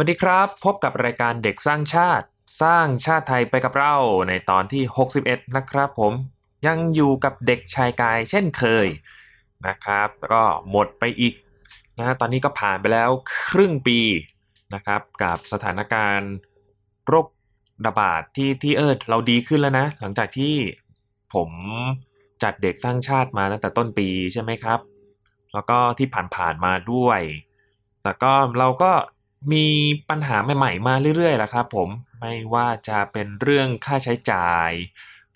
สวัสดีครับ พบกับรายการเด็กสร้างชาติ สร้างชาติไทยไปกับเราในตอนที่ 61 นะครับผมยังอยู่กับเด็กชายกายเช่นเคยนะครับก็หมดไปอีกนะฮะตอนนี้ก็ผ่านไปแล้วครึ่งปีนะครับกับสถานการณ์โรคระบาดที่ที่เออเราดีขึ้นแล้วนะ หลังจากที่ผมจัดเด็กสร้างชาติมาตั้งแต่ต้นปีใช่ไหมครับ แล้วก็ที่ผ่านๆมาด้วย แต่ก็เราก็ มีปัญหาใหม่ๆมาเรื่อยๆแหละครับผมไม่ว่าจะเป็นเรื่องค่าใช้จ่าย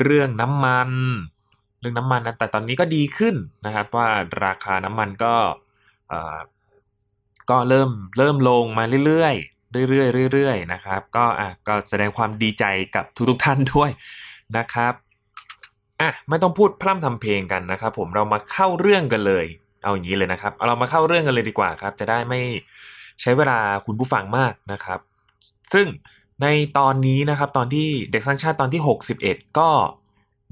เรื่องน้ำมัน เรื่องน้ำมันนะแต่ตอนนี้ก็ดีขึ้นนะครับว่าราคาน้ำมันก็เออก็เริ่มเริ่มลงมาเรื่อยๆเรื่อยๆเรื่อยๆนะครับก็อะก็แสดงความดีใจกับทุกๆท่านด้วยนะครับอะไม่ต้องพูดพร่ำทำเพลงกันนะครับ ผมเรามาเข้าเรื่องกันเลย เอาอย่างนี้เลยนะครับเอาเรามาเข้าเรื่องกันเลยดีกว่าครับ จะได้ไม่ ใช้เวลาคุณผู้ฟังมากนะครับ ซึ่งในตอนนี้นะครับตอนที่เด็กสร้างชาติตอนที่ 61 ก็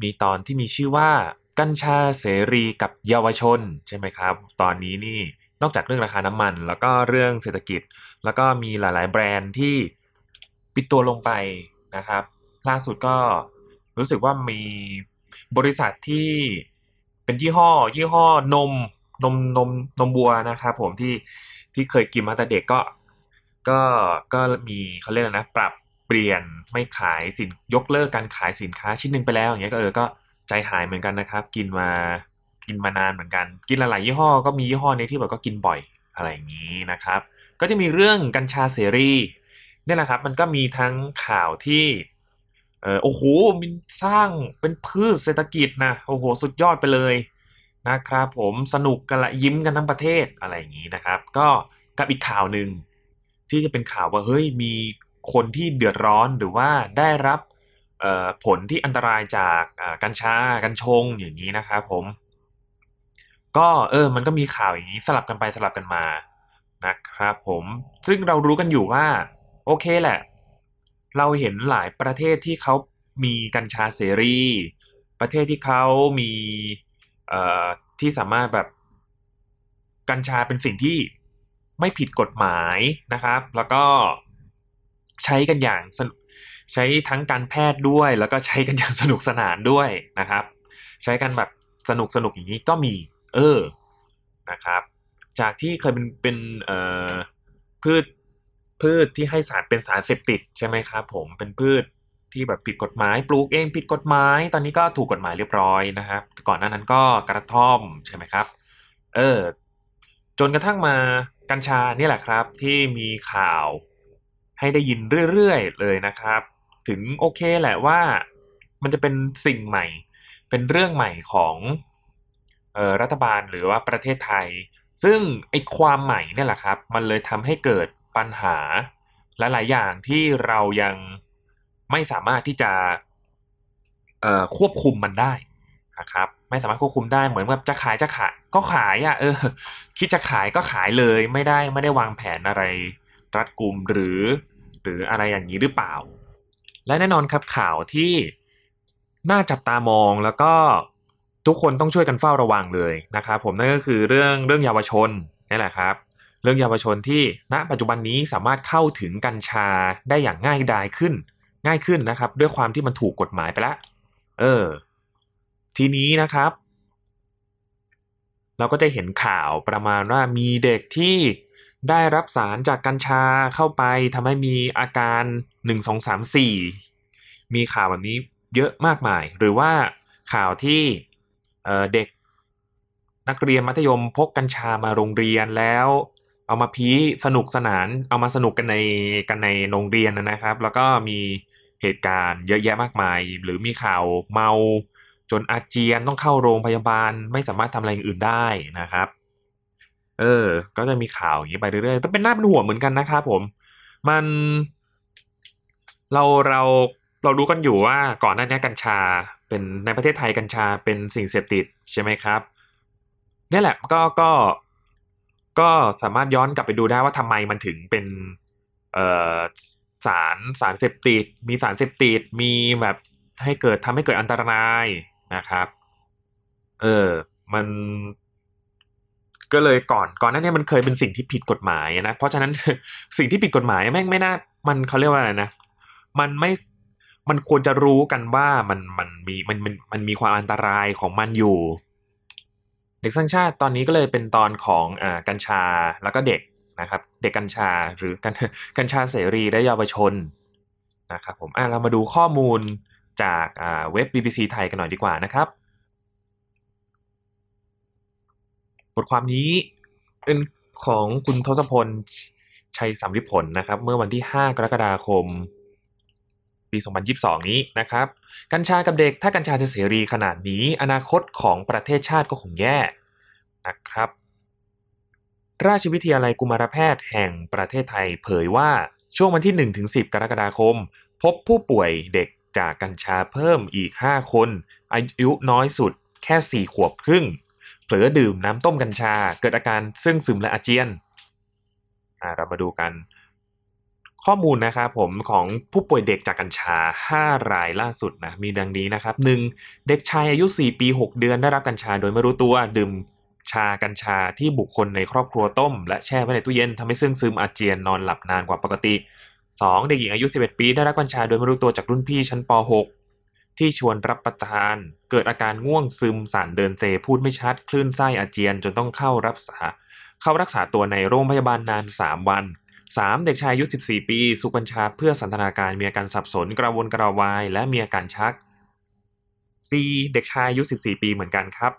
มีตอนที่มีชื่อว่ากัญชาเสรีกับเยาวชนใช่ไหมครับ ตอนนี้นี่นอกจากเรื่องราคาน้ำมัน แล้วก็เรื่องเศรษฐกิจ แล้วก็มีหลาย ๆ แบรนด์ที่ปิดตัวลงไปนะครับ ล่าสุดก็รู้สึกว่ามีบริษัทที่เป็นยี่ห้อ ยี่ห้อนมนมนมนมวัวนะครับผมที่ ที่เคยกินมาแต่เด็กก็ ก็ก็มีเขาเรียกนะ ปรับเปลี่ยนไม่ขายสินยกเลิกการขายสินค้าชิ้นหนึ่งไปแล้วอย่างเงี้ยก็เออก็ใจหายเหมือนกันนะครับ กินมากินมานานเหมือนกัน กินหลายๆยี่ห้อก็มียี่ห้อนี้ที่แบบก็กินบ่อยอะไรอย่างนี้นะครับ ก็จะมีเรื่องกัญชาเสรีนี่แหละครับมันก็มีทั้งข่าวที่เออโอ้โหมันสร้างเป็นพืชเศรษฐกิจนะโอ้โหสุดยอดไปเลย นะครับผมสนุกกันละยิ้มกันทั้งประเทศอะไรอย่างนี้นะครับ ก็กับอีกข่าวหนึ่งที่จะเป็นข่าวว่าเฮ้ยมีคนที่เดือดร้อนหรือว่าได้รับผลที่อันตรายจากกัญชากัญชงอย่างนี้นะครับผม ก็เออมันก็มีข่าวอย่างนี้สลับกันไปสลับกันมานะครับผมซึ่งเรารู้กันอยู่ว่า โอเคแหละ เราเห็นหลายประเทศที่เขามีกัญชาเสรี ประเทศที่เขามีอ ที่สามารถแบบกัญชาเป็นสิ่งที่ไม่ผิดกฎหมายนะครับ แล้วก็ใช้กันอย่างใช้ทั้งการแพทย์ด้วย แล้วก็ใช้กันอย่างสนุกสนานด้วยนะครับ ใช้กันแบบสนุกสนุกอย่างนี้ก็มี เออนะครับ จากที่เคยเป็นเป็นเอ่อพืชพืชที่ให้สารเป็นสารเสพติดใช่ไหมครับผมเป็นพืช ที่แบบผิดกฎหมาย ปลูกเองผิดกฎหมาย ตอนนี้ก็ถูกกฎหมายเรียบร้อยนะครับก่อนหน้านั้นก็กระท่อมใช่ไหมครับ เออจนกระทั่งมากัญชานี่แหละครับ ที่มีข่าวให้ได้ยินเรื่อยๆเลยนะครับ ถึงโอเคแหละว่ามันจะเป็นสิ่งใหม่ เป็นเรื่องใหม่ของออรัฐบาลหรือว่าประเทศไทย ซึ่งไอ้ความใหม่เนี่ยแหละครับ มันเลยทำให้เกิดปัญหาหลายๆอย่างที่เรายัง ไม่สามารถที่จะควบคุมมันได้นะครับ ไม่สามารถควบคุมได้เหมือนแบบจะขายจะขายก็ขายอะเออ คิดจะขายก็ขายเลยไม่ได้ไม่ได้วางแผนอะไรรัดกุมหรือ หรืออะไรอย่างนี้หรือเปล่า และแน่นอนครับข่าวที่น่าจับตามองแล้วก็ทุกคนต้องช่วยกันเฝ้าระวังเลยนะครับ ผมนั่นก็คือเรื่องเรื่องเยาวชนนี่แหละครับ เรื่องเยาวชนที่ณปัจจุบันนี้สามารถเข้าถึงกัญชาได้อย่างง่ายดายขึ้น ง่ายขึ้นนะครับ ด้วยความที่มันถูกกฎหมายไปแล้วเออ ทีนี้นะครับ เราก็จะเห็นข่าวประมาณว่ามีเด็กที่ได้รับสารจากกัญชาเข้าไปทำให้มีอาการหนึ่งสองสามสี่มีข่าวแบบนี้เยอะมากมาย หรือว่าข่าวที่เออเด็กนักเรียนมัธยมพกกัญชามาโรงเรียนแล้ว เอามาพีสนุกสนาน เอามาสนุกกันในกันในโรงเรียนนะครับ แล้วก็มี เหตุการณ์เยอะแยะมากมาย หรือมีข่าวเมาจนอาเจียนต้องเข้าโรงพยาบาล ไม่สามารถทำอะไรอย่างอื่นได้นะครับ เออ ก็จะมีข่าวอย่างนี้ไปเรื่อยๆต้องเป็นน่าเป็นห่วงเหมือนกันนะครับผม มันเราเราเรารู้กันอยู่ว่าก่อนหน้านี้กัญชาเป็นในประเทศไทยกัญชาเป็นสิ่งเสพติดใช่ไหมครับนี่แหละก็ก็ก็สามารถย้อนกลับไปดูได้ว่าทำไมมันถึงเป็นเอ่อ สารสารเสพติด มีสารเสพติด มีแบบให้เกิดทำให้เกิดอันตรายนะครับ เออ มัน ก็เลยก่อน ก่อนหน้านี้มันเคยเป็นสิ่งที่ผิดกฎหมายนะ เพราะฉะนั้นสิ่งที่ผิดกฎหมายแม่งไม่น่า มันเขาเรียกว่าอะไรนะ มันไม่ มันควรจะรู้กันว่ามันมันมีมันมันมันมีความอันตรายของมันอยู่ เด็กสร้างชาติตอนนี้ก็เลยเป็นตอนของอ่ากัญชาแล้วก็เด็ก นะครับ เด็กกัญชาหรือกัญกัญชาเสรีและเยาวชนนะครับผมอ่าเรามาดูข้อมูลจากเว็บ BBC ไทยกันหน่อยดีกว่านะครับ บทความนี้เป็นของคุณทศพลชัยสามวิผลนะครับ เมื่อวันที่ 5 กรกฎาคม ปี 2022 นี้นะครับ กัญชากับเด็กถ้ากัญชาจะเสรีขนาดนี้ อนาคตของประเทศชาติก็คงแย่นะครับ ราชวิทยาลัยกุมารแพทย์แห่งประเทศไทยเผยว่าช่วงวันที่ 1-10 กรกฎาคม พบผู้ป่วยเด็กจากกัญชาเพิ่มอีก 5 คน อายุน้อยสุดแค่ 4 ขวบครึ่ง เผลอดื่มน้ำต้มกัญชา เกิดอาการซึ่งซึมและอาเจียนอ่าเรามาดูกัน ข้อมูลนะครับผมของผู้ป่วยเด็กจากกัญชา 5 รายล่าสุดนะมีดังนี้นะครับ 1. เด็กชายอายุ 4 ปี 6 เดือนได้รับกัญชาโดยไม่รู้ตัวดื่ม ชากัญชาที่บุคคลในครอบครัวต้ม และแช่ไว้ในตู้เย็นทำให้ซึ่งซึมอาเจียนนอนหลับนานกว่าปกติ 2. เด็กหญิงอายุ 11 ปีได้รับกัญชาโดยไม่รู้ตัวจากรุ่นพี่ชั้นป .6 ที่ชวนรับประทาน เกิดอาการง่วงซึมสั่นเดินเซพูดไม่ชัด คลื่นไส้อาเจียนจนต้องเข้ารักษา เข้ารักษาตัวในโรงพยาบาลนาน 3 วัน 3. เด็กชายอายุ 14 ปี สูบกัญชาเพื่อสันทนาการมีอาการสับสนกระวนกระวาย และมีอาการชัก 4. เด็กชายอายุ 14 ปีเหมือนกันครับ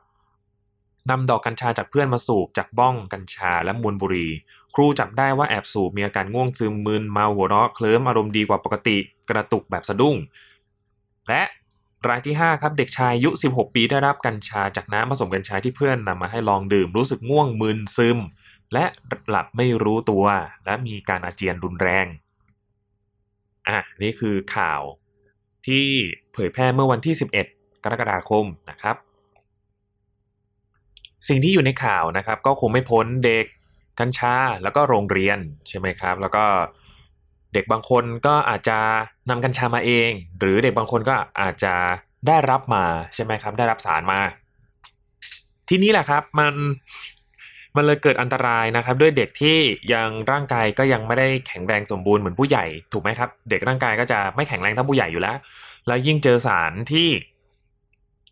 นำดอกกัญชาจากเพื่อนมาสูบจากบ้องกัญชาและมวลบุรี ครูจับได้ว่าแอบสูบมีอาการง่วงซึมมึนเมาหัวเราะเคลิ้มอารมณ์ดีกว่าปกติ กระตุกแบบสะดุ้ง และรายที่ 5 ครับเด็กชายอายุ 16 ปีได้รับกัญชาจากน้ำผสมกัญชาที่เพื่อนนำมาให้ลองดื่มรู้สึกง่วงมึนซึม และหลับไม่รู้ตัว และมีการอาเจียนรุนแรงอะนี่คือข่าวที่เผยแพร่เมื่อวันที่ 11 กรกฎาคมนะครับ สิ่งที่อยู่ในข่าวนะครับ ก็คงไม่พ้นเด็กกัญชาแล้วก็โรงเรียนใช่ไหมครับ แล้วก็เด็กบางคนก็อาจจะนำกัญชามาเอง หรือเด็กบางคนก็อาจจะได้รับมาใช่ไหมครับ ได้รับสารมา ทีนี้แหละครับมันมันเลยเกิดอันตรายนะครับ ด้วยเด็กที่ยังร่างกายก็ยังไม่ได้แข็งแรงสมบูรณ์เหมือนผู้ใหญ่ถูกไหมครับ เด็กร่างกายก็จะไม่แข็งแรงเท่าผู้ใหญ่อยู่แล้ว แล้วยิ่งเจอสารที่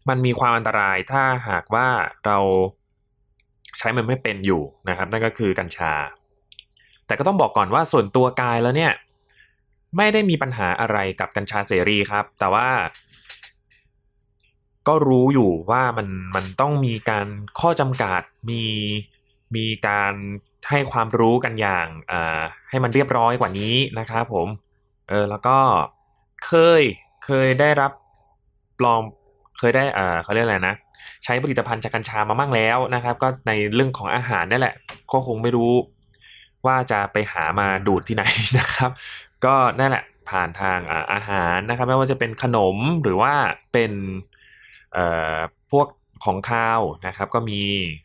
มันมีความอันตรายถ้าหากว่าเรา ใช้มันไม่เป็นอยู่นะครับ นั่นก็คือกัญชา แต่ก็ต้องบอกก่อนว่าส่วนตัวกายแล้วเนี่ย ไม่ได้มีปัญหาอะไรกับกัญชาเสรีครับ แต่ว่า ก็รู้อยู่ว่ามันมันต้องมีการข้อจำกัดมีมีการให้ความรู้กันอย่างให้มันเรียบร้อยกว่านี้นะครับผมเออแล้วก็เคยเคยได้รับลองเคยได้อ่าเขาเรียกอะไรนะ ใช้ผลิตภัณฑ์จากกัญชามามั่งแล้วนะครับ ก็ในเรื่องของอาหารนั่นแหละก็คงไม่รู้ว่าจะไปหามาดูดที่ไหนนะครับ ก็นั่นแหละผ่านทางอาหารนะครับ ไม่ว่าจะเป็นขนมหรือว่าเป็นพวกของข้าวนะครับ ก็มี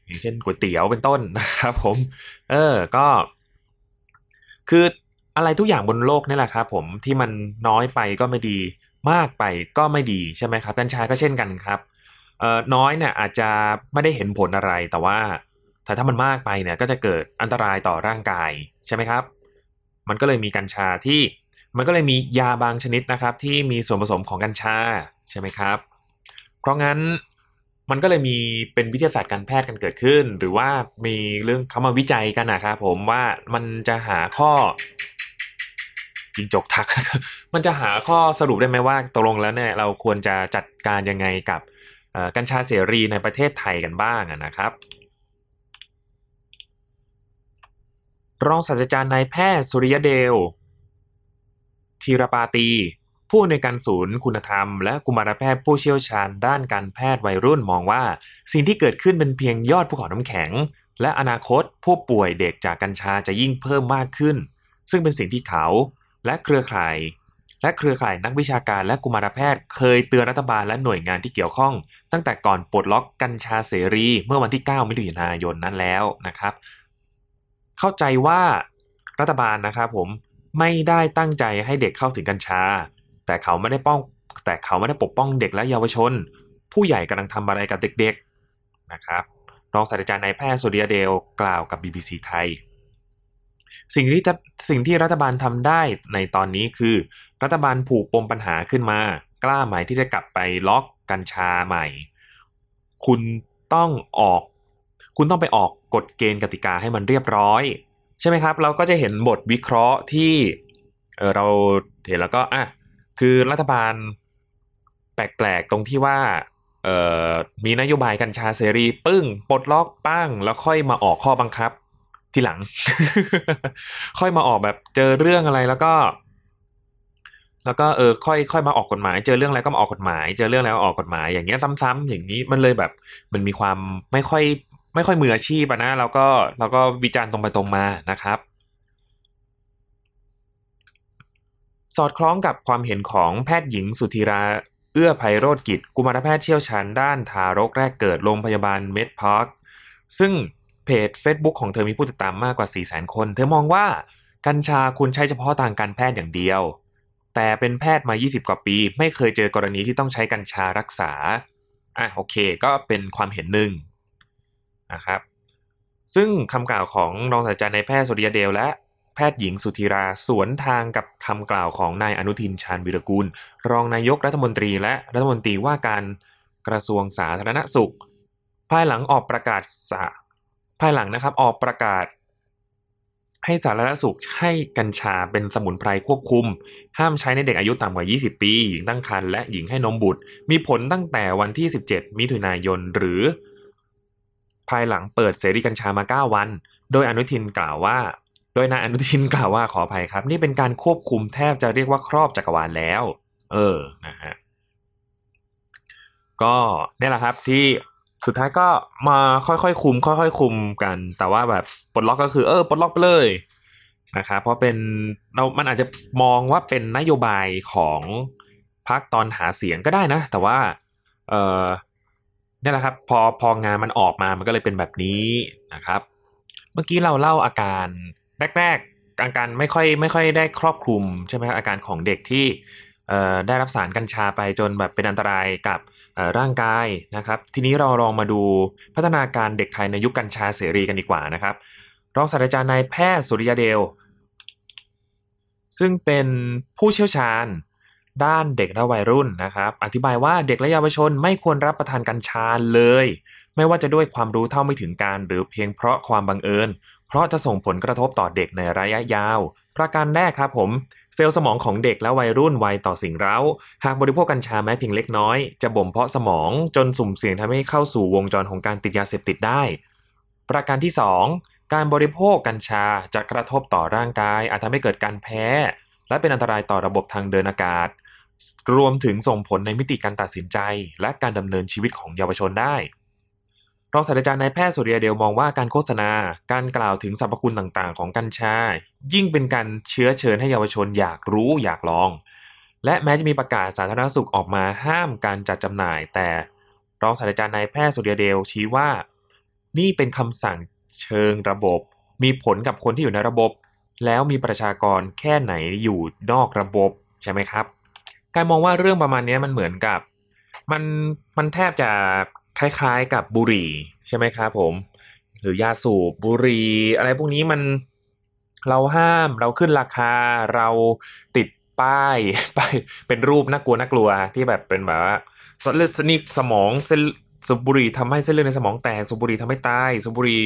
อย่างเช่นก๋วยเตี๋ยวเป็นต้นนะครับ ผม เออก็ คืออะไรทุกอย่างบนโลกนี่แหละครับ ผมที่มันน้อยไปก็ไม่ดีมากไปก็ไม่ดีใช่ไหมครับกัญชาก็เช่นกันครับ น้อยเนี่ยอาจจะไม่ได้เห็นผลอะไรแต่ว่าถ้าถ้ามันมากไปเนี่ยก็จะเกิดอันตรายต่อร่างกายใช่ไหมครับ มันก็เลยมีกัญชาที่มันก็เลยมียาบางชนิดนะครับ ที่มีส่วนผสมของกัญชาใช่ไหมครับ เพราะงั้นมันก็เลยมีเป็นวิทยาศาสตร์การแพทย์กันเกิดขึ้น หรือว่ามีเรื่องเขามาวิจัยกันนะครับผมว่ามันจะหาข้อจิงจกทัก มันจะหาข้อสรุปได้ไหมว่าตกลงแล้วเนี่ยเราควรจะจัดการยังไงกับ กัญชาเสรีในประเทศไทยกันบ้างนะครับ รองศาสตราจารย์นายแพทย์สุริยเดลธีรปาตี ผู้ในการศูนย์คุณธรรม และกุมารแพทย์ผู้เชี่ยวชาญด้านการแพทย์วัยรุ่นมองว่า สิ่งที่เกิดขึ้นเป็นเพียงยอดภูเขาน้ำแข็ง และอนาคตผู้ป่วยเด็กจากกัญชาจะยิ่งเพิ่มมากขึ้น ซึ่งเป็นสิ่งที่เขาและเครือข่าย และเครือข่ายนักวิชาการและกุมารแพทย์ เคยเตือนรัฐบาลและหน่วยงานที่เกี่ยวข้อง ตั้งแต่ก่อนปลดล็อกกัญชาเสรีเมื่อวันที่ 9 มิถุนายนนั้นแล้วนะครับ เข้าใจว่ารัฐบาลนะครับผมไม่ได้ตั้งใจให้เด็กเข้าถึงกัญชา แต่เขาไม่ได้ป้อง แต่เขาไม่ได้ปกป้องเด็กและเยาวชน ผู้ใหญ่กำลังทำอะไรกับเด็กๆนะครับรองศาสตราจารย์นายแพทย์สุริยเดลกล่าวกับ BBC ไทย สิ่งที่สิ่งที่รัฐบาลทำได้ในตอนนี้คือ รัฐบาลผูกปมปัญหาขึ้นมา กล้าไหมที่จะกลับไปล็อกกัญชาใหม่ คุณต้องออก คุณต้องไปออกกฎเกณฑ์กติกาให้มันเรียบร้อย ใช่ไหมครับ เราก็จะเห็นบทวิเคราะห์ที่เออเราเห็นแล้วก็อะคือรัฐบาลแปลกๆตรงที่ว่าออมีนโยบายกัญชาเสรี ปึ้งปลดล็อกปั้ง แล้วค่อยมาออกข้อบังคับ ทีหลัง ค่อยมาออกแบบเจอเรื่องอะไรแล้วก็ แล้วก็เออค่อยค่อยมาออกกฎหมาย เจอเรื่องอะไรก็มาออกกฎหมาย เจอเรื่องอะไรก็ออกกฎหมาย อย่างเงี้ยซ้ำๆอย่างนี้มันเลยแบบ มันมีความไม่ค่อย ไม่ค่อยมืออาชีพนะแล้วก็แล้วก็วิจารณ์ตรงไปตรงมานะครับ สอดคล้องกับความเห็นของแพทย์หญิงสุธีราเอื้อไพโรธกิจ กุมารแพทย์เชี่ยวชาญด้านทารกแรกเกิดโรงพยาบาลเมดพาร์คซึ่งเพจ Facebook ของเธอมีผู้ติดตามมากกว่า 4 0 0 0 0 0 คน เธอมองว่ากัญชาควรใช้เฉพาะทางการแพทย์อย่างเดียว แต่เป็นแพทย์มา 20 กว่าปี ไม่เคยเจอกรณีที่ต้องใช้กัญชารักษา อะโอเคก็เป็นความเห็นหนึ่งนะครับ ซึ่งคำกล่าวของรองศาสตราจารย์นายแพทย์สุริยเดลและแพทย์หญิงสุธีราสวนทางกับคำกล่าวของนายอนุทินชาญวิรกูล รองนายกรัฐมนตรีและรัฐมนตรีว่าการกระทรวงสาธารณสุข ภายหลังออกประกาศภายหลังนะครับออกประกาศ ให้สาธารณสุขให้กัญชาเป็นสมุนไพรควบคุม ห้ามใช้ในเด็กอายุต่ำกว่า 20 ปี หญิงตั้งครรภ์และหญิงให้นมบุตร มีผลตั้งแต่วันที่ 17 มิถุนายน หรือ ภายหลังเปิดเสรีกัญชามา 9 วัน โดยอนุทินกล่าวว่า โดยนายอนุทินกล่าวว่าขออภัยครับ นี่เป็นการควบคุมแทบจะเรียกว่าครอบจักรวาลแล้ว เออนะฮะก็เนี่ยแหละครับที่ สุดท้ายก็มาค่อยๆคุม ค่อยๆคุมกัน แต่ว่าแบบปลดล็อกก็คือเออปลดล็อกไปเลยนะครับเพราะเป็นเรามันอาจจะมองว่าเป็นนโยบายของพรรคตอนหาเสียงก็ได้นะ แต่ว่าเออเนี่ยแหละครับพอพองานมันออกมามันก็เลยเป็นแบบนี้นะครับ เมื่อกี้เราเล่าอาการแรกๆอาการไม่ค่อยไม่ค่อยได้ครอบคลุมใช่ไหมครับอาการของเด็กที่ได้รับสารกัญชาไปจนแบบเป็นอันตรายกับ ร่างกายนะครับ ทีนี้เราลองมาดูพัฒนาการเด็กไทยในยุคกัญชาเสรีกันดีกว่านะครับรองศาสตราจารย์นายแพทย์สุริยเดล ซึ่งเป็นผู้เชี่ยวชาญด้านเด็กและวัยรุ่นนะครับ อธิบายว่าเด็กและเยาวชนไม่ควรรับประทานกัญชาเลย ไม่ว่าจะด้วยความรู้เท่าไม่ถึงการหรือเพียงเพราะความบังเอิญ เพราะจะส่งผลกระทบต่อเด็กในระยะยาว ประการแรกครับผม เซลล์สมองของเด็กและวัยรุ่นวัยต่อสิ่งเร้า หากบริโภคกัญชาแม้เพียงเล็กน้อย จะบ่มเพาะสมองจนสุ่มเสี่ยงทำให้เข้าสู่วงจรของการติดยาเสพติดได้ ประการที่ 2 การบริโภคกัญชาจะกระทบต่อร่างกาย อาจทำให้เกิดการแพ้ และเป็นอันตรายต่อระบบทางเดินอากาศ รวมถึงส่งผลในมิติการตัดสินใจ และการดำเนินชีวิตของเยาวชนได้ รองศาสตราจารย์นายแพทย์สุริยเดลมองว่าการโฆษณา การกล่าวถึงสรรพคุณต่างๆ ของกัญชา ยิ่งเป็นการเชื้อเชิญให้เยาวชนอยากรู้อยากลอง และแม้จะมีประกาศสาธารณสุขออกมาห้ามการจัดจำหน่าย แต่รองศาสตราจารย์นายแพทย์สุริยเดลชี้ว่า นี่เป็นคำสั่งเชิงระบบ มีผลกับคนที่อยู่ในระบบ แล้วมีประชากรแค่ไหนอยู่นอกระบบใช่ไหมครับ การมองว่าเรื่องประมาณนี้มันเหมือนกับ มันมันแทบจะ คล้ายๆกับบุหรี่ใช่ไหมครับผม หรือยาสูบบุหรี่อะไรพวกนี้มันเราห้ามเราขึ้นราคาเราติดป้ายไปเป็นรูปน่ากลัวน่ากลัวที่แบบเป็นแบบว่าเลือดสนิกสมองเส้นสูบบุหรี่ทำให้เส้นเลือดในสมองแตกสูบบุหรี่ทำให้ตายสูบบุหรี่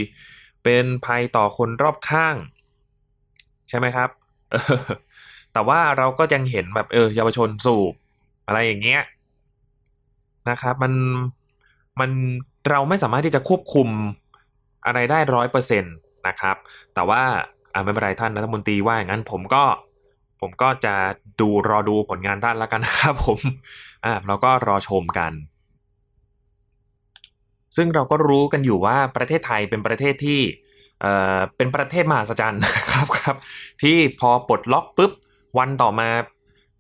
เป็นภัยต่อคนรอบข้าง ใช่ไหมครับแต่ว่าเราก็ยังเห็นแบบเออเยาวชนสูบอะไรอย่างเงี้ยนะครับ มัน มันเราไม่สามารถที่จะควบคุมอะไรได้ร้อยเปอร์เซ็นต์นะครับ แต่ว่าไม่เป็นไรท่านรัฐมนตรีว่าอย่างนั้นผมก็ผมก็จะดูรอดูผลงานท่านแล้วกันนะครับผมอ่าเราก็รอชมกัน ซึ่งเราก็รู้กันอยู่ว่าประเทศไทยเป็นประเทศที่เอ่อเป็นประเทศมหัศจรรย์ครับครับ ที่พอปลดล็อกปุ๊บวันต่อมา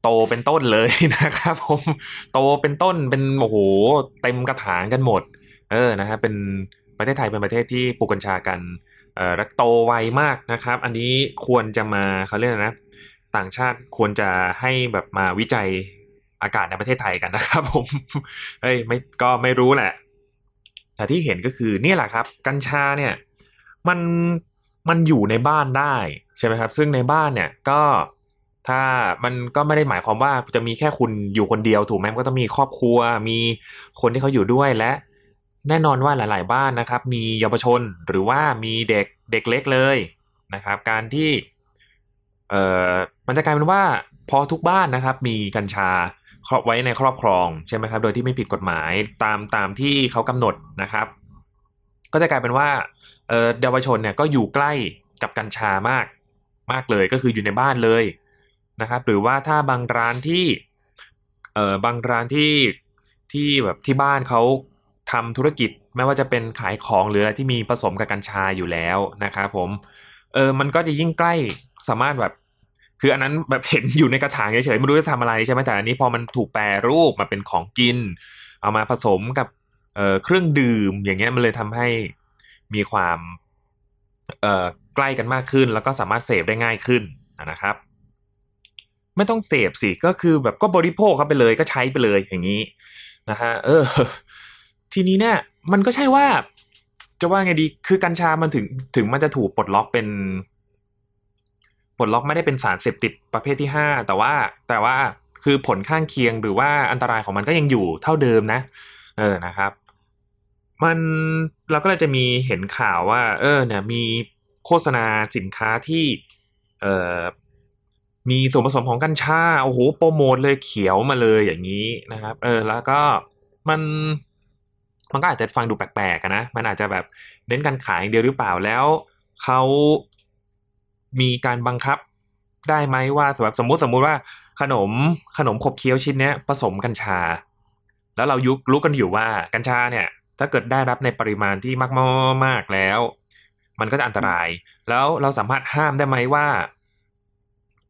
ตเป็นต้นเลยนะครับผมโตเป็นต้นเป็นโอ้โหเต็มกระถางกันหมด เออนะฮะเป็นประเทศไทยเป็นประเทศที่ปลูกกัญชากันเอ่อโตไวมากนะครับ อันนี้ควรจะมาเขาเรียกนะ ต่างชาติควรจะให้แบบมาวิจัยอากาศในประเทศไทยกันนะครับ ผมเอ้ยไม่ก็ไม่รู้แหละ แต่ที่เห็นก็คือเนี่ยแหละครับ กัญชาเนี่ยมันมันอยู่ในบ้านได้ใช่ไหมครับ ซึ่งในบ้านเนี่ยก็ ถ้ามันก็ไม่ได้หมายความว่าจะมีแค่คุณอยู่คนเดียวถูกไหมมันก็ต้องมีครอบครัว มีคนที่เขาอยู่ด้วยและ แน่นอนว่าหลาย ๆ บ้านนะครับ มีเยาวชนหรือว่ามีเด็กเด็กเล็กเลยนะครับ การที่เอ่อมันจะกลายเป็นว่าพอทุกบ้านนะครับ มีกัญชาครอบไว้ในครอบครองใช่ไหมครับ โดยที่ไม่ผิดกฎหมายตามตามที่เขากำหนดนะครับ ก็จะกลายเป็นว่าเอ่อเยาวชนเนี่ยก็อยู่ใกล้กับกัญชามากมากเลยก็คืออยู่ในบ้านเลย นะครับ หรือว่าถ้าบางร้านที่เอ่อบางร้านที่ที่แบบที่บ้านเขาทำธุรกิจไม่ว่าจะเป็นขายของหรืออะไรที่มีผสมกับกัญชาอยู่แล้วนะครับผมเออมันก็จะยิ่งใกล้สามารถแบบ คืออันนั้นแบบเห็นอยู่ในกระถางเฉยๆไม่รู้จะทำอะไรใช่ไหมแต่อันนี้พอมันถูกแปรรูปมาเป็นของกิน เอามาผสมกับเอ่อเครื่องดื่มอย่างเงี้ยมันเลยทำให้มีความเออใกล้กันมากขึ้น แล้วก็สามารถเสพได้ง่ายขึ้นนะครับ ไม่ต้องเสพสิก็คือแบบก็บริโภคเข้าไปเลยก็ใช้ไปเลยอย่างนี้นะฮะเออ ทีนี้เนี่ย มันก็ใช่ว่า จะว่าไงดีคือกัญชามันถึงถึงมันจะถูกปลดล็อกเป็นปลดล็อกไม่ได้เป็นสารเสพติดประเภทที่ห้าแต่ว่าแต่ว่าคือผลข้างเคียงหรือว่าอันตรายของมันก็ยังอยู่เท่าเดิมนะ เออนะครับ มันเราก็เลยจะมีเห็นข่าวว่า เออเนี่ยมีโฆษณาสินค้าที่เอ่อ มีส่วนผสมของกัญชาโอ้โหโปรโมทเลยเขียวมาเลยอย่างนี้นะครับ เออแล้วก็มันมันก็อาจจะฟังดูแปลกๆนะ มันอาจจะแบบเน้นการขายอย่างเดียวหรือเปล่าแล้วเขามีการบังคับได้ไหมว่าสมมติสมมติสมมุติว่าขนมขนมขบเคี้ยวชิ้นเนี้ยผสมกัญชา แล้วเรายุรู้กันอยู่ว่ากัญชาเนี่ย ถ้าเกิดได้รับในปริมาณที่มากมากแล้ว มันก็จะอันตราย แล้วเราสามารถห้ามได้ไหมว่า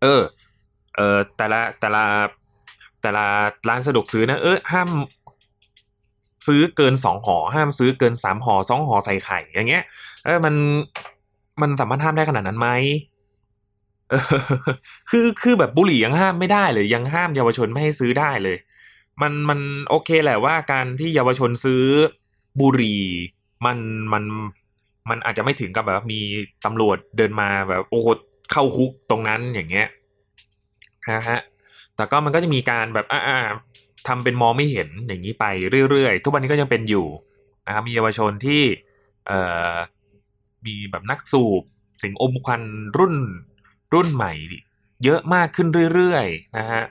เออ เออแต่ละแต่ละแต่ละร้านสะดวกซื้อนะเออห้ามซื้อเกินสองห่อห้ามซื้อเกินสามห่อสองห่อใส่ไข่ อย่างเงี้ย เออมันมันสามารถห้ามได้ขนาดนั้นไหมคือคือแบบบุหรี่ยังห้ามไม่ได้เลย ยังห้ามเยาวชนไม่ให้ซื้อได้เลย มันมันโอเคแหละว่าการที่เยาวชนซื้อบุหรี่มันมันมันอาจจะไม่ถึงกับแบบมีตำรวจเดินมาแบบโอ้โห เข้าคุกตรงนั้นอย่างเงี้ยนะฮะแต่ก็มันก็จะมีการแบบอ่าทำเป็นมองไม่เห็นอย่างนี้ไปเรื่อยๆ ทุกวันนี้ก็ยังเป็นอยู่นะครับมีเยาวชนที่เอ่อมีแบบนักสูบสิ่งอมควันรุ่นรุ่นใหม่ เยอะมากขึ้นเรื่อยๆนะฮะ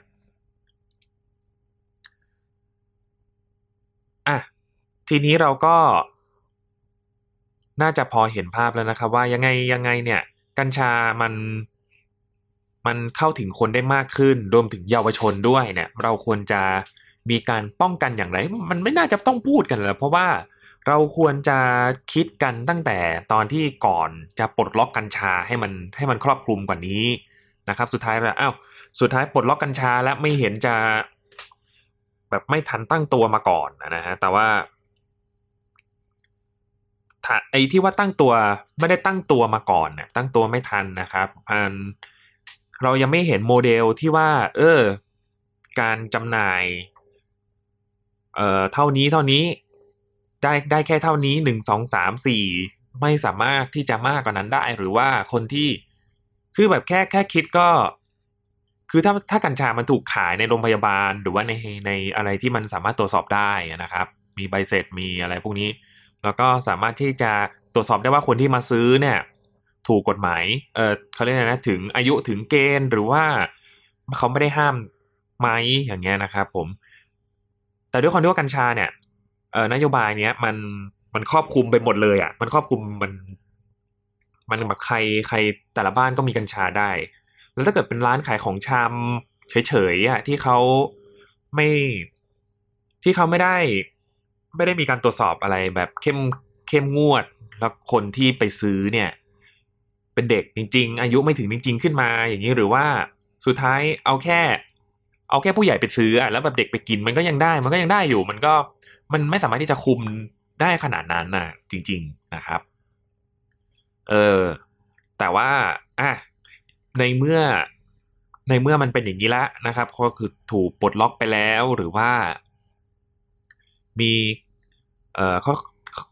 อะทีนี้เราก็น่าจะพอเห็นภาพแล้วนะครับว่ายังไงยังไงเนี่ย กัญชามันมันเข้าถึงคนได้มากขึ้น รวมถึงเยาวชนด้วยเนี่ย เราควรจะมีการป้องกันอย่างไร มันไม่น่าจะต้องพูดกันแล้วเพราะว่าเราควรจะคิดกันตั้งแต่ตอนที่ก่อนจะปลดล็อกกัญชาให้มันให้มันครอบคลุมกว่านี้นะครับ สุดท้ายแล้วอ้าวสุดท้ายปลดล็อกกัญชาแล้วไม่เห็นจะ แบบไม่ทันตั้งตัวมาก่อนนะฮะแต่ว่า ไอ้ที่ว่าตั้งตัวไม่ได้ตั้งตัวมาก่อนเนี่ยตั้งตัวไม่ทันนะครับอันเรายังไม่เห็นโมเดลที่ว่า เออ การจำหน่าย เอ่อเท่านี้เท่านี้ ได้ได้แค่เท่านี้หนึ่งสองสามสี่ไม่สามารถที่จะมากกว่านั้นได้ หรือว่าคนที่คือแบบแค่แค่คิดก็ คือถ้าถ้ากัญชามันถูกขายในโรงพยาบาล หรือว่าในในอะไรที่มันสามารถตรวจสอบได้นะครับ มีใบเสร็จมีอะไรพวกนี้ แล้วก็สามารถที่จะตรวจสอบได้ว่าคนที่มาซื้อเนี่ยถูกกฎหมายเออเขาเรียกนะถึงอายุถึงเกณฑ์หรือว่าเขาไม่ได้ห้ามไหมอย่างเงี้ยนะครับผม แต่ด้วยความที่ว่ากัญชาเนี่ยเออนโยบายเนี้ยมันมันครอบคลุมไปหมดเลยอะ มันครอบคลุมมัน มันแบบใครใครแต่ละบ้านก็มีกัญชาได้ แล้วถ้าเกิดเป็นร้านขายของชำเฉยๆอะที่เขาไม่ที่เขาไม่ได้ ไม่ได้มีการตรวจสอบอะไรแบบเข้มเข้มงวด แล้วคนที่ไปซื้อเนี่ย เป็นเด็กจริง ๆ อายุไม่ถึงจริง ๆ ขึ้นมาอย่างนี้หรือว่าสุดท้ายเอาแค่ เอาแค่ผู้ใหญ่ไปซื้ออะแล้วแบบเด็กไปกินมันก็ยังได้ มันก็ยังได้อยู่ มันก็มันไม่สามารถที่จะคุมได้ขนาดนั้นนะจริง ๆนะครับ เออแต่ว่าอะในเมื่อในเมื่อมันเป็นอย่างนี้แล้วนะครับ ก็คือถูกปลดล็อกไปแล้วหรือว่า มี เออเขา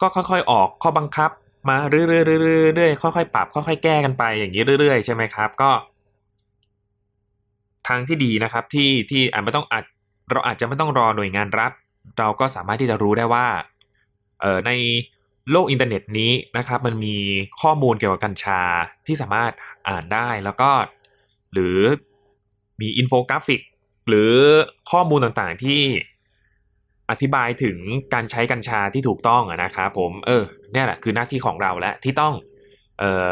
ก็ค่อยๆออกข้อบังคับ มาเรื่อยๆเรื่อยๆค่อยๆปรับค่อยๆแก้กันไปอย่างนี้เรื่อยๆใช่ไหมครับ ก็ ทางที่ดีนะครับที่ที่อาจไม่ต้องอาจเราอาจจะไม่ต้องรอหน่วยงานรัฐ เราก็สามารถที่จะรู้ได้ว่าเออในโลกอินเทอร์เน็ตนี้นะครับ มันมีข้อมูลเกี่ยวกับกัญชาที่สามารถอ่านได้แล้วก็ หรือมีอินโฟกราฟิก หรือข้อมูลต่างๆที่ อธิบายถึงการใช้กัญชาที่ถูกต้องนะครับผมเออเนี่ยแหละคือหน้าที่ของเราและที่ต้องเออ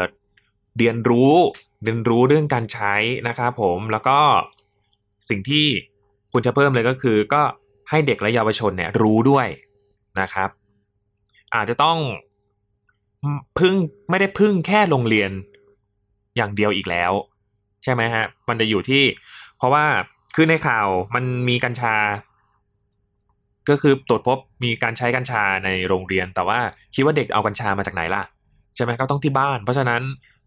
เรียนรู้เรียนรู้เรื่องการใช้นะครับผมแล้วก็สิ่งที่คุณจะเพิ่มเลยก็คือ ก็ให้เด็กและเยาวชนเนี่ยรู้ด้วยนะครับ อาจจะต้องพึ่งไม่ได้พึ่งแค่โรงเรียนอย่างเดียวอีกแล้ว ใช่ไหมฮะมันจะอยู่ที่ เพราะว่าคือในข่าวมันมีกัญชา ก็คือตรวจพบมีการใช้กัญชาในโรงเรียน แต่ว่าคิดว่าเด็กเอากัญชามาจากไหนล่ะใช่ไหมก็ต้องที่บ้าน เพราะฉะนั้น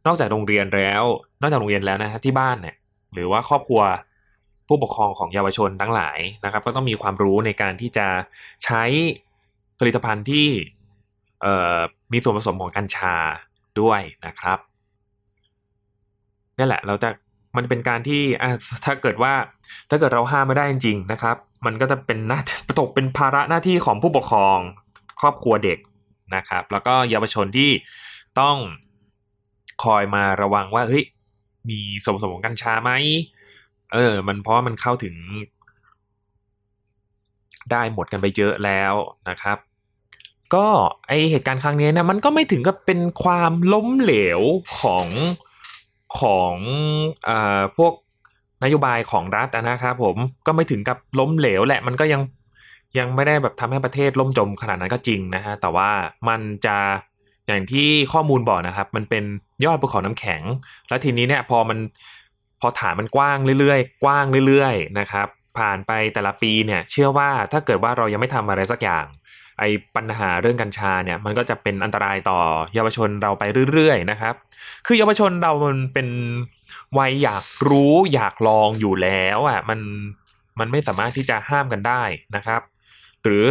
นอกจากโรงเรียนแล้ว นอกจากโรงเรียนแล้วนะฮะที่บ้านเนี่ยหรือว่าครอบครัวผู้ปกครองของเยาวชนทั้งหลายนะครับ ก็ต้องมีความรู้ในการที่จะใช้ผลิตภัณฑ์ที่มีส่วนผสมของกัญชาด้วยนะครับนี่แหละเราจะ มันเป็นการที่ถ้าเกิดว่าถ้าเกิดเราห้ามไม่ได้จริงๆนะครับ มันก็จะเป็นหน้าตกเป็นภาระหน้าที่ของผู้ปกครองครอบครัวเด็กนะครับ แล้วก็เยาวชนที่ต้องคอยมาระวังว่าเฮ้ยมีส่วนผสมของกัญชาไหมเออ มันเพราะมันเข้าถึง ได้หมดกันไปเยอะแล้วนะครับ ก็ไอเหตุการณ์ครั้งนี้นะมันก็ไม่ถึงกับเป็นความล้มเหลวของ ของอ่าพวกนโยบายของรัฐนะครับผมก็ไม่ถึงกับล้มเหลวแหละมันก็ยังยังไม่ได้แบบทำให้ประเทศล่มจมขนาดนั้นก็จริงนะฮะแต่ว่ามันจะอย่างที่ข้อมูลบอกนะครับ มันเป็นยอดภูเขาน้ำแข็ง แล้วทีนี้เนี่ยพอมันพอฐานมันกว้างเรื่อยๆ กว้างเรื่อย ๆ นะครับ ผ่านไปแต่ละปีเนี่ย เชื่อว่าถ้าเกิดว่าเรายังไม่ทำอะไรสักอย่าง ไอ้ปัญหาเรื่องกัญชาเนี่ยมันก็จะเป็นอันตรายต่อเยาวชนเราไปเรื่อยๆนะครับ คือเยาวชนเรามันเป็นวัยอยากรู้อยากลองอยู่แล้วอะมันมันไม่สามารถที่จะห้ามกันได้นะครับ หรือ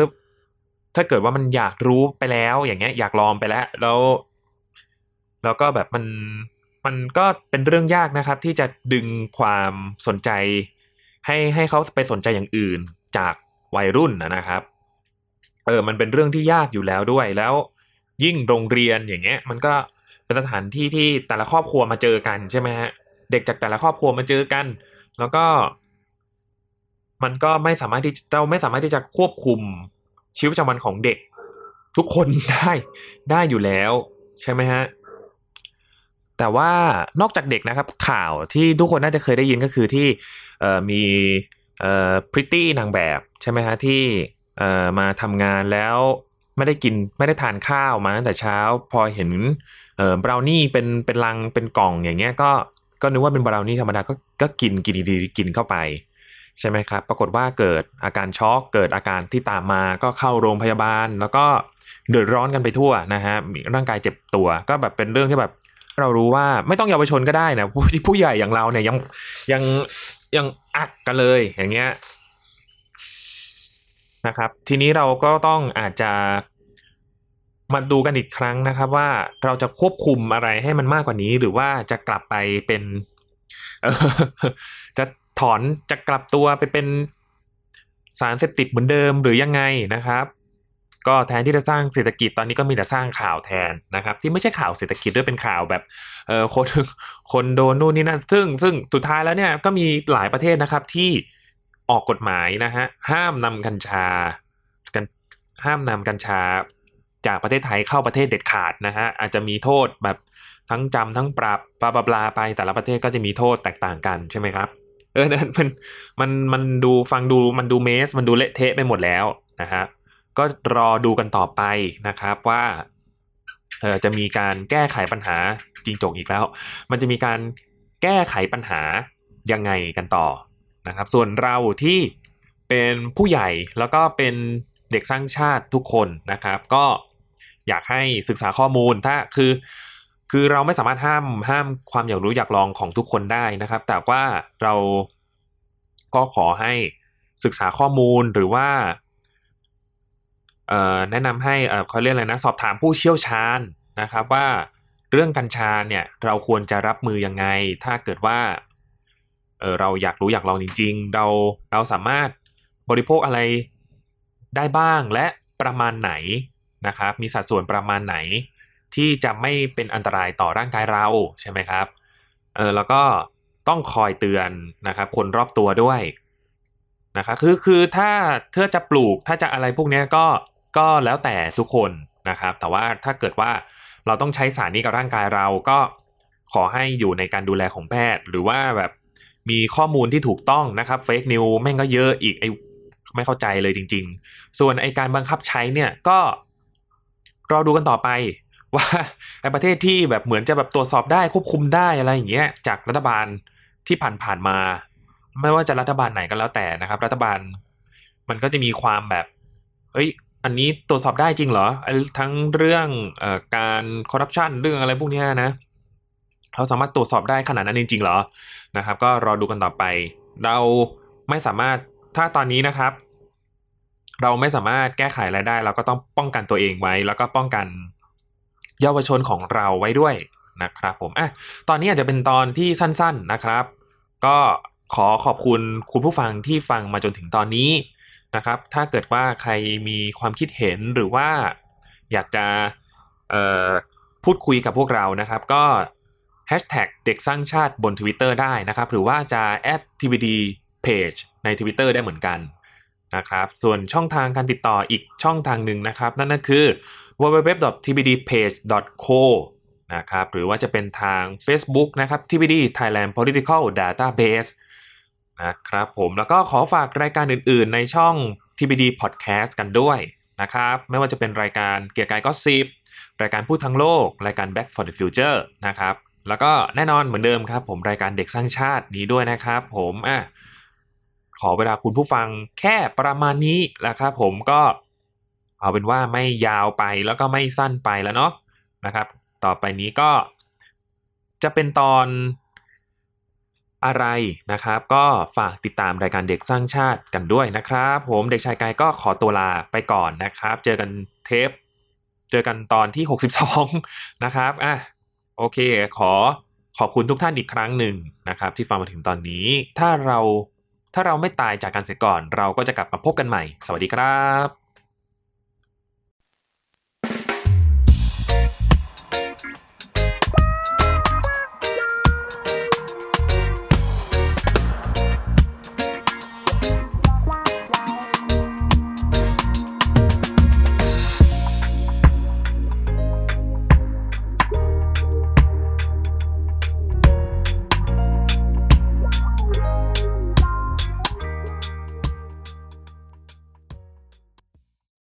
ถ้าเกิดว่ามันอยากรู้ไปแล้วอย่างเงี้ยอยากลองไปแล้ว แล้ว แล้วก็แบบมันมันก็เป็นเรื่องยากนะครับ ที่จะดึงความสนใจ ให้ให้เขาไปสนใจอย่างอื่นจากวัยรุ่นนะครับ เออ มันเป็นเรื่องที่ยากอยู่แล้วด้วย แล้วยิ่งโรงเรียนอย่างเงี้ย มันก็เป็นสถานที่ที่แต่ละครอบครัวมาเจอกันใช่ไหมฮะ เด็กจากแต่ละครอบครัวมาเจอกัน แล้วก็ มันก็ไม่สามารถที่เราไม่สามารถที่จะควบคุมชีวิตประจำวันของเด็ก ทุกคนได้ได้อยู่แล้ว ใช่ไหมฮะ แต่ว่านอกจากเด็กนะครับ ข่าวที่ทุกคนน่าจะเคยได้ยินก็คือที่มีพริตตี้นางแบบใช่ไหมฮะที่ มาทำงานแล้วไม่ได้กินไม่ได้ทานข้าวมาตั้งแต่เช้า พอเห็นเอ่อบราวนี่เป็นเป็นลังเป็นกล่องอย่างเงี้ยก็ก็นึกว่าเป็นบราวนี่ธรรมดาก็ก็กินกินดีๆกินเข้าไป ใช่ไหมครับ ปรากฏว่าเกิดอาการช็อกเกิดอาการที่ตามมาก็เข้าโรงพยาบาล แล้วก็เดือดร้อนกันไปทั่วนะฮะร่างกายเจ็บตัวก็แบบเป็นเรื่องที่แบบเรารู้ว่าไม่ต้องเยาวชนก็ได้นะผู้ผู้ใหญ่อย่างเราเนี่ยยังยังยังอักกันเลยอย่างเงี้ย นะครับ ทีนี้เราก็ต้องอาจจะมาดูกันอีกครั้งนะครับว่าเราจะควบคุมอะไรให้มันมากกว่านี้ หรือว่าจะกลับไปเป็นจะถอนจะกลับตัวไปเป็นสารเสพติดเหมือนเดิมหรือยังไงนะครับ ก็แทนที่จะสร้างเศรษฐกิจตอนนี้ก็มีแต่สร้างข่าวแทนนะครับ ที่ไม่ใช่ข่าวเศรษฐกิจด้วยเป็นข่าวแบบเออคนคนโดนนู่นนี่นั่นซึ่งซึ่งสุดท้ายแล้วเนี่ยก็มีหลายประเทศนะครับที่ ออกกฎหมายนะฮะห้ามนำกัญชากันห้ามนำกัญชาจากประเทศไทยเข้าประเทศเด็ดขาดนะฮะอาจจะมีโทษแบบทั้งจำทั้งปรับปลาปลาไปแต่ละประเทศก็จะมีโทษแตกต่างกันใช่ไหมครับเออมันมันมันดูฟังดูมันดูเมส มันดูเละเทะไปหมดแล้วนะฮะก็รอดูกันต่อไปนะครับว่าเออจะมีการแก้ไขปัญหาจริงจกอีกแล้ว มันจะมีการแก้ไขปัญหายังไงกันต่อ นะครับ ส่วนเราที่เป็นผู้ใหญ่แล้วก็เป็นเด็กสร้างชาติทุกคนนะครับ ก็อยากให้ศึกษาข้อมูลถ้าคือ คือเราไม่สามารถห้ามห้ามความอยากรู้อยากลองของทุกคนได้นะครับ แต่ว่าเราก็ขอให้ศึกษาข้อมูลหรือว่าแนะนำให้เอ่อเขาเรียกอะไรนะสอบถามผู้เชี่ยวชาญนะครับว่าเรื่องกัญชาเนี่ยเราควรจะรับมือยังไง ถ้าเกิดว่า เออเราอยากรู้อยากลองจริง ๆ เราเราสามารถบริโภคอะไรได้บ้างและประมาณไหนนะครับ มีสัดส่วนประมาณไหน ที่จะไม่เป็นอันตรายต่อร่างกายเราใช่ไหมครับเออแล้วก็ต้องคอยเตือนนะครับคนรอบตัวด้วยนะครับคือคือถ้าเธอจะปลูกถ้าจะอะไรพวกนี้ก็ก็แล้วแต่ทุกคนนะครับ แต่ว่าถ้าเกิดว่าเราต้องใช้สารนี้กับร่างกายเราก็ขอให้อยู่ในการดูแลของแพทย์ หรือว่าแบบ มีข้อมูลที่ถูกต้องนะครับเฟกนิวแม่งก็เยอะอีกไอไม่เข้าใจเลยจริง ๆ ส่วนไอการบังคับใช้เนี่ยก็รอดูกันต่อไปว่าไอประเทศที่แบบเหมือนจะแบบตรวจสอบได้ควบคุมได้อะไรอย่างเงี้ยจากรัฐบาลที่ผ่านๆมา ไม่ว่าจะรัฐบาลไหนก็แล้วแต่นะครับ รัฐบาล มันก็จะมีความแบบเฮ้ย อันนี้ตรวจสอบได้จริงเหรอไอ้ทั้งเรื่องอการคอร์รัปชันเรื่องอะไรพวกนี้นะ เราสามารถตรวจสอบได้ขนาดนั้นจริงๆเหรอนะครับ ก็รอดูกันต่อไป เราไม่สามารถถ้าตอนนี้นะครับ เราไม่สามารถแก้ไขอะไรได้ เราก็ต้องป้องกันตัวเองไว้ แล้วก็ป้องกันเยาวชนของเราไว้ด้วยนะครับ ผมอะตอนนี้อาจจะเป็นตอนที่สั้น ๆนะครับ ก็ขอขอบคุณคุณผู้ฟังที่ฟังมาจนถึงตอนนี้นะครับ ถ้าเกิดว่าใครมีความคิดเห็นหรือว่าอยากจะพูดคุยกับพวกเรานะครับ ก็ hashtag เด็กสร้างชาติบน Twitter ได้นะครับ หรือว่าจะ add tvd page ใน Twitter ได้เหมือนกันนะครับส่วนช่องทางการติดต่ออีกช่องทางหนึ่งนะครับ นั่นก็คือ www.tbdpage.co นะครับหรือว่าจะเป็นทาง Facebook นะครับ TBD Thailand Political Database นะครับผมแล้วก็ขอฝากรายการอื่นๆ ในช่อง TBD Podcast กันด้วยนะครับไม่ว่าจะเป็นรายการเกียร์กายก็สิบรายการพูดทั้งโลก รายการ Back for the Future นะครับ แล้วก็แน่นอนเหมือนเดิมครับ ผมรายการเด็กสร้างชาตินี้ด้วยนะครับ ผมอะขอเวลาคุณผู้ฟังแค่ประมาณนี้แหละครับผมก็เอาเป็นว่าไม่ยาวไปแล้วก็ไม่สั้นไปแล้วเนาะนะครับ ต่อไปนี้ก็จะเป็นตอนอะไรนะครับ ก็ฝากติดตามรายการเด็กสร้างชาติกันด้วยนะครับ ผมเด็กชายกายก็ขอตัวลาไปก่อนนะครับ เจอกันเทป เจอกันตอนที่ 62 นะครับอะ โอเค ขอขอบคุณทุกท่านอีกครั้งหนึ่งนะครับ ที่ฟังมาถึงตอนนี้ ถ้าเราถ้าเราไม่ตายจากการเสียก่อน เราก็จะกลับมาพบกันใหม่ สวัสดีครับ